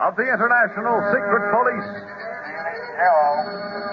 Of the International Secret Police. Zero.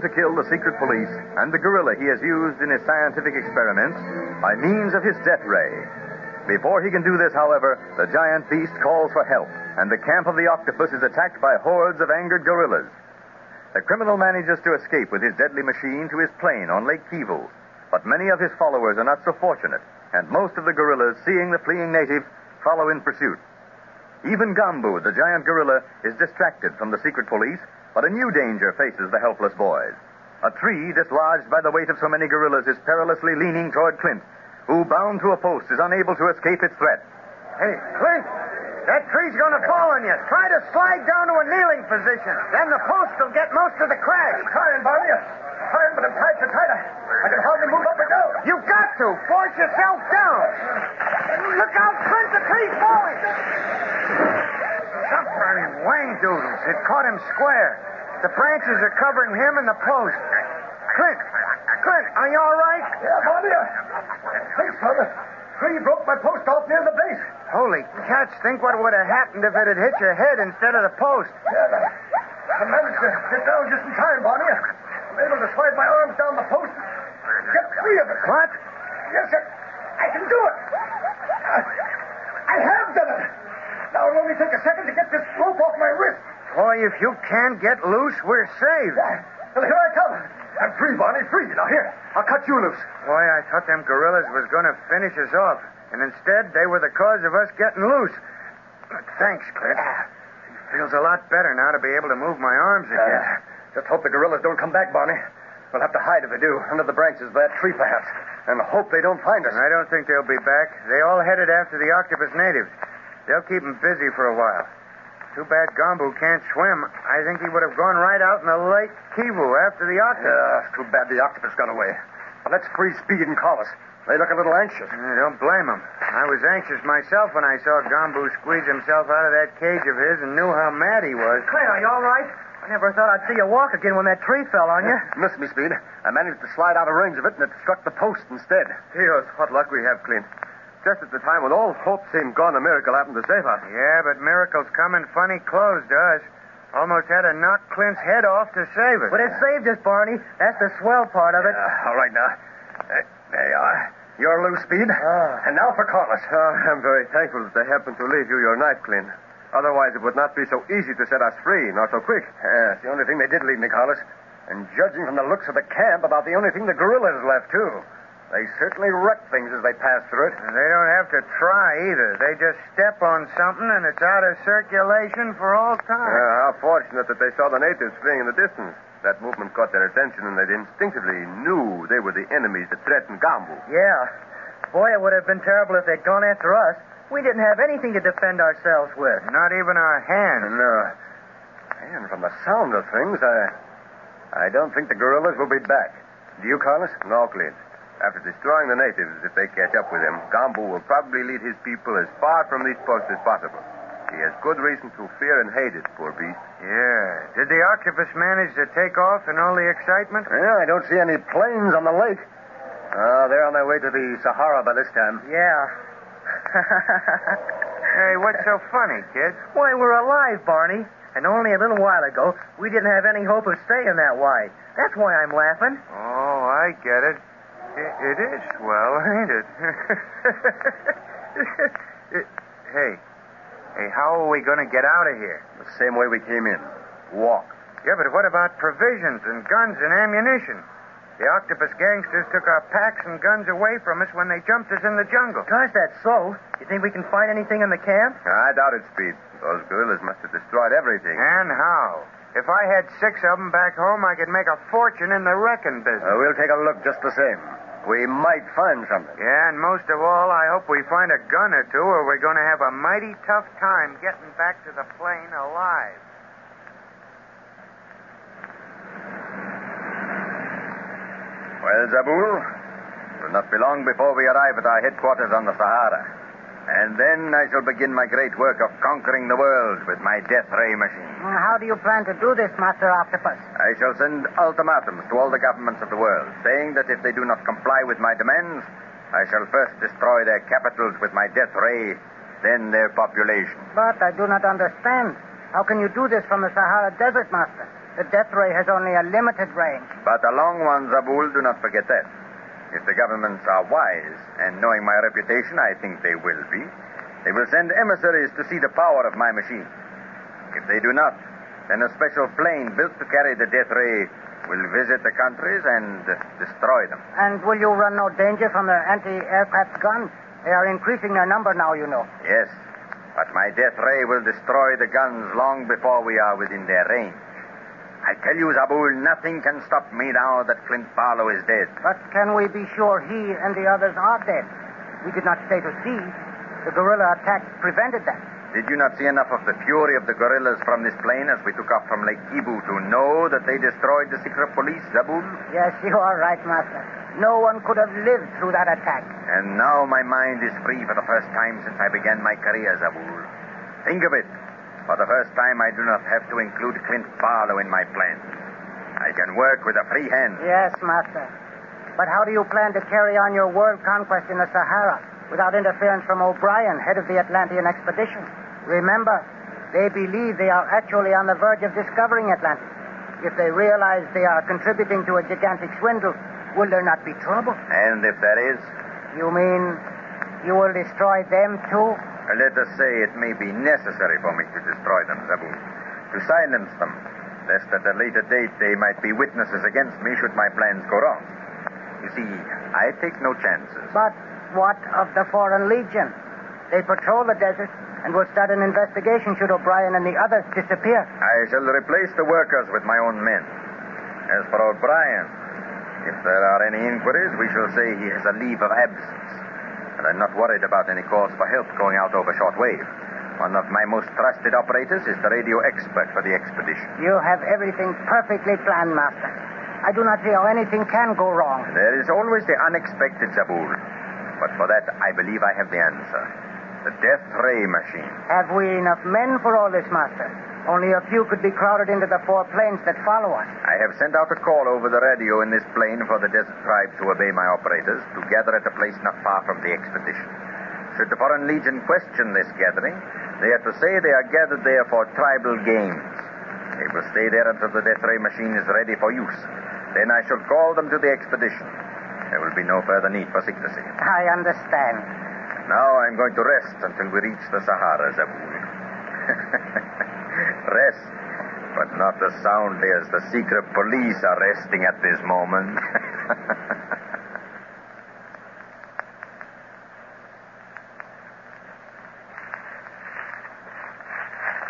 To kill the secret police and the gorilla he has used in his scientific experiments by means of his death ray. Before he can do this, however, the giant beast calls for help, and the camp of the octopus is attacked by hordes of angered gorillas. The criminal manages to escape with his deadly machine to his plane on Lake Kivu, but many of his followers are not so fortunate, and most of the gorillas, seeing the fleeing native, follow in pursuit. Even Gambu, the giant gorilla, is distracted from the secret police, but a new danger faces the helpless boys. A tree dislodged by the weight of so many gorillas is perilously leaning toward Clint, who, bound to a post, is unable to escape its threat. Hey, Clint, that tree's going to fall on you. Try to slide down to a kneeling position. Then the post will get most of the crash. I'm trying, Barney. I'm trying, but I'm tied so tight. I, I can hardly move up or down. You've got to. Force yourself down. Look out, Clint, the tree's falling. Suffering wang doodles. It caught him square. The branches are covering him and the post. Clint, Clint, are you all right? Yeah, Barney. Thanks. The tree broke my post off near the base. Holy cats, think what would have happened if it had hit your head instead of the post. Yeah, I, managed to get down just in time, Barney. I'm able to slide my arms down the post and get free of it. What? Yes, sir. I can do it. I, I have done it. Now it'll only take a second to get this rope off my wrist. Boy, if you can't get loose, we're saved. Well, here I come. I'm free, Barney, free. Now, here, I'll cut you loose. Boy, I thought them gorillas was going to finish us off. And instead, they were the cause of us getting loose. But thanks, Clint. Feels a lot better now to be able to move my arms again. just hope the gorillas don't come back, Barney. We'll have to hide if they do, under the branches of that tree, perhaps. And hope they don't find us. I don't think they'll be back. They all headed after the octopus natives. They'll keep him busy for a while. Too bad Gombu can't swim. I think he would have gone right out in the Lake Kivu after the octopus. Yeah, it's too bad the octopus got away. But let's free Speed and Carlos. They look a little anxious. I don't blame 'em. I was anxious myself when I saw Gombu squeeze himself out of that cage of his and knew how mad he was. Clint, are you all right? I never thought I'd see you walk again when that tree fell on you. Missed me, Speed. I managed to slide out of range of it, and it struck the post instead. Dios, what luck we have, Clint. Just at the time when all hope seemed gone, a miracle happened to save us. Yeah, but miracles come in funny clothes to us. Almost had to knock Clint's head off to save us. But it saved us, Barney. That's the swell part of it. Uh, all right, now. Uh, there you are. You're loose, Speed. Ah. And now for Carlos. Oh, I'm very thankful that they happened to leave you your knife, Clint. Otherwise, it would not be so easy to set us free, nor so quick. Yeah, it's the only thing they did leave me, Carlos. And judging from the looks of the camp, about the only thing the gorillas left, too. They certainly wreck things as they pass through it. They don't have to try either. They just step on something and it's out of circulation for all time. Yeah, how fortunate that they saw the natives fleeing in the distance. That movement caught their attention, and they instinctively knew they were the enemies that threatened Gambu. Yeah. Boy, it would have been terrible if they'd gone after us. We didn't have anything to defend ourselves with. Not even our hands. No. And from the sound of things, I, I don't think the gorillas will be back. Do you, Carlos? No, Clint. After destroying the natives, if they catch up with him, Gambu will probably lead his people as far from these posts as possible. He has good reason to fear and hate it, poor beast. Yeah. Did the octopus manage to take off in all the excitement? Yeah, I don't see any planes on the lake. Oh, they're on their way to the Sahara by this time. Yeah. hey, what's so funny, kid? Why, we're alive, Barney. And only a little while ago, we didn't have any hope of staying that way. That's why I'm laughing. Oh, I get it. It, it is swell, ain't it? it? Hey, hey, how are we going to get out of here? The same way we came in. Walk. Yeah, but what about provisions and guns and ammunition? The octopus gangsters took our packs and guns away from us when they jumped us in the jungle. Gosh, that's so. You think we can find anything in the camp? I doubt it, Speed. Those gorillas must have destroyed everything. And how? If I had six of them back home, I could make a fortune in the wrecking business. Uh, we'll take a look just the same. We might find something. Yeah, and most of all, I hope we find a gun or two, or we're going to have a mighty tough time getting back to the plane alive. Well, Zabul, it will not be long before we arrive at our headquarters on the Sahara. And then I shall begin my great work of conquering the world with my death ray machine. How do you plan to do this, Master Octopus? I shall send ultimatums to all the governments of the world, saying that if they do not comply with my demands, I shall first destroy their capitals with my death ray, then their population. But I do not understand. How can you do this from the Sahara Desert, Master? The death ray has only a limited range. But the long one, Zabul, do not forget that. If the governments are wise, and knowing my reputation, I think they will be, they will send emissaries to see the power of my machine. If they do not, then a special plane built to carry the death ray will visit the countries and destroy them. And will you run no danger from their anti-aircraft guns? They are increasing their number now, you know. Yes, but my death ray will destroy the guns long before we are within their range. I tell you, Zabul, nothing can stop me now that Clint Barlow is dead. But can we be sure he and the others are dead? We did not stay to see. The gorilla attack prevented that. Did you not see enough of the fury of the gorillas from this plane as we took off from Lake Kivu to know that they destroyed the secret police, Zabul? Yes, you are right, Master. No one could have lived through that attack. And now my mind is free for the first time since I began my career, Zabul. Think of it. For the first time, I do not have to include Clint Barlow in my plans. I can work with a free hand. Yes, Master. But how do you plan to carry on your world conquest in the Sahara without interference from O'Brien, head of the Atlantean expedition? Remember, they believe they are actually on the verge of discovering Atlantis. If they realize they are contributing to a gigantic swindle, will there not be trouble? And if there is? You mean you will destroy them too? Let us say it may be necessary for me to destroy them, Zabul. To silence them, lest at a later date they might be witnesses against me should my plans go wrong. You see, I take no chances. But what of the Foreign Legion? They patrol the desert and will start an investigation should O'Brien and the others disappear. I shall replace the workers with my own men. As for O'Brien, if there are any inquiries, we shall say he has a leave of absence. And I'm not worried about any calls for help going out over shortwave. One of my most trusted operators is the radio expert for the expedition. You have everything perfectly planned, Master. I do not see how anything can go wrong. There is always the unexpected, Zabul. But for that, I believe I have the answer. The Death Ray machine. Have we enough men for all this, Master? Only a few could be crowded into the four planes that follow us. I have sent out a call over the radio in this plane for the desert tribes who obey my operators to gather at a place not far from the expedition. Should the Foreign Legion question this gathering, they are to say they are gathered there for tribal games. They will stay there until the death ray machine is ready for use. Then I shall call them to the expedition. There will be no further need for secrecy. I understand. Now I'm going to rest until we reach the Sahara, Zabul. rest, but not as soundly as the secret police are resting at this moment.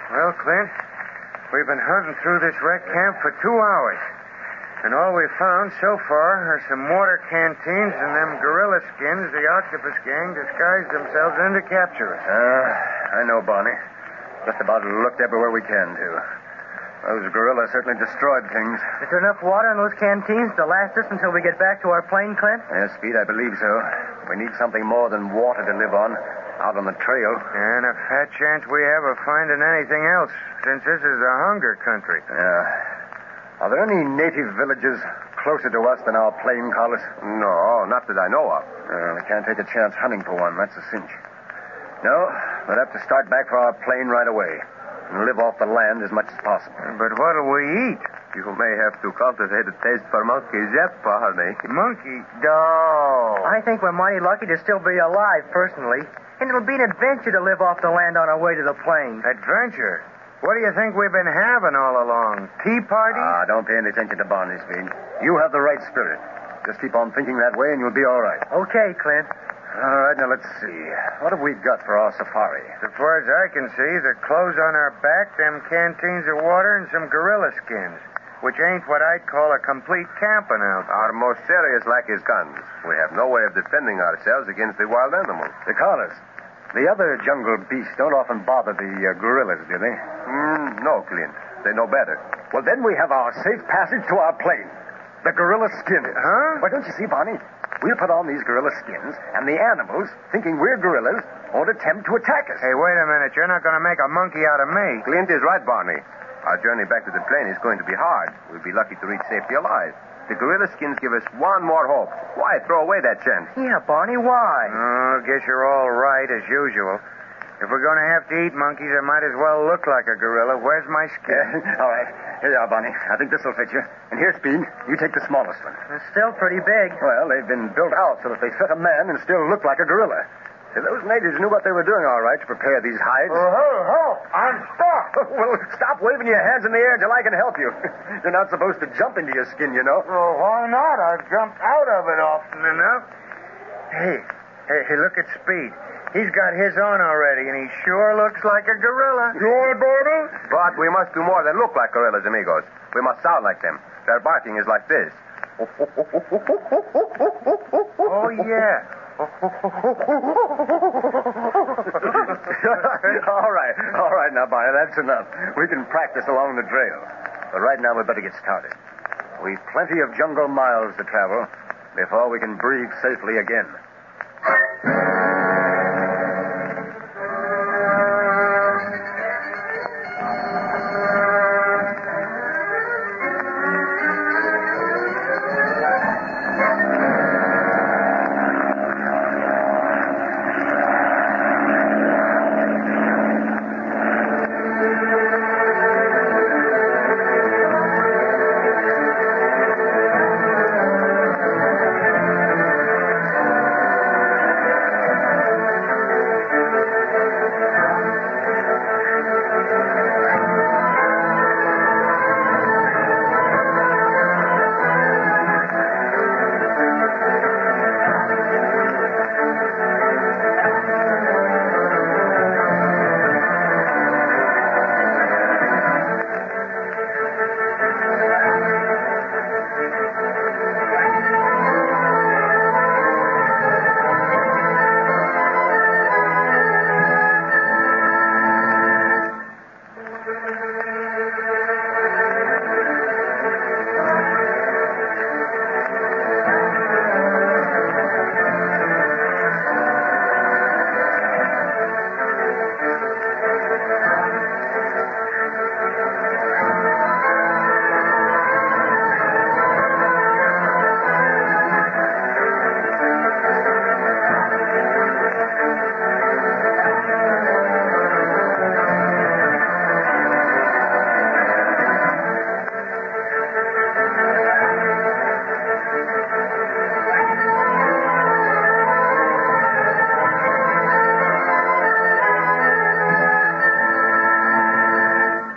Well, Clint, we've been hunting through this wreck camp for two hours. And all we've found so far are some mortar canteens and them gorilla skins the octopus gang disguised themselves in to capture us. Uh, I know, Barney. Just about looked everywhere we can, to. Those gorillas certainly destroyed things. Is there enough water in those canteens to last us until we get back to our plane, Clint? Yes, Pete, I believe so. We need something more than water to live on out on the trail. And a fat chance we have of finding anything else, since this is a hunger country. Yeah. Are there any native villages closer to us than our plane, Carlos? No, not that I know of. Uh, we can't take a chance hunting for one. That's a cinch. No, we'll have to start back for our plane right away and live off the land as much as possible. But what'll we eat? You may have to cultivate a taste for monkeys yet, Barney. Monkey? No. I think we're mighty lucky to still be alive, personally. And it'll be an adventure to live off the land on our way to the plane. Adventure? What do you think we've been having all along? Tea parties? Ah, don't pay any attention to Barney's Speed. You have the right spirit. Just keep on thinking that way and you'll be all right. Okay, Clint. All right, now let's see. What have we got for our safari? As far as I can see, the clothes on our back, them canteens of water, and some gorilla skins, which ain't what I'd call a complete camping outfit. Our most serious lack is guns. We have no way of defending ourselves against the wild animals. The Carlos, the other jungle beasts don't often bother the uh, gorillas, do they? Mm, no, Clint. They know better. Well, then we have our safe passage to our plane. The gorilla skin. Huh? Why, don't you see, Barney? We'll put on these gorilla skins, and the animals, thinking we're gorillas, won't attempt to attack us. Hey, wait a minute. You're not going to make a monkey out of me. Clint is right, Barney. Our journey back to the plane is going to be hard. We'll be lucky to reach safety alive. The gorilla skins give us one more hope. Why throw away that chance? Yeah, Barney, why? Oh, guess you're all right, as usual. If we're going to have to eat monkeys, I might as well look like a gorilla. Where's my skin? all right. Here you are, Barney. I think this will fit you. And here, Speed, you take the smallest one. It's still pretty big. Well, they've been built out so that they fit a man and still look like a gorilla. See, those natives knew what they were doing, all right, to prepare these hides. Oh, ho, ho! I'm stuck! well, stop waving your hands in the air till I can help you. You're not supposed to jump into your skin, you know. Well, why not? I've jumped out of it often enough. Hey, hey, hey, look at Speed. He's got his on already, and he sure looks like a gorilla. You want it, Barney? But we must do more than look like gorillas, amigos. We must sound like them. Their barking is like this. Oh, yeah. all right, all right now, Barney, that's enough. We can practice along the trail. But right now, we better get started. We've plenty of jungle miles to travel before we can breathe safely again.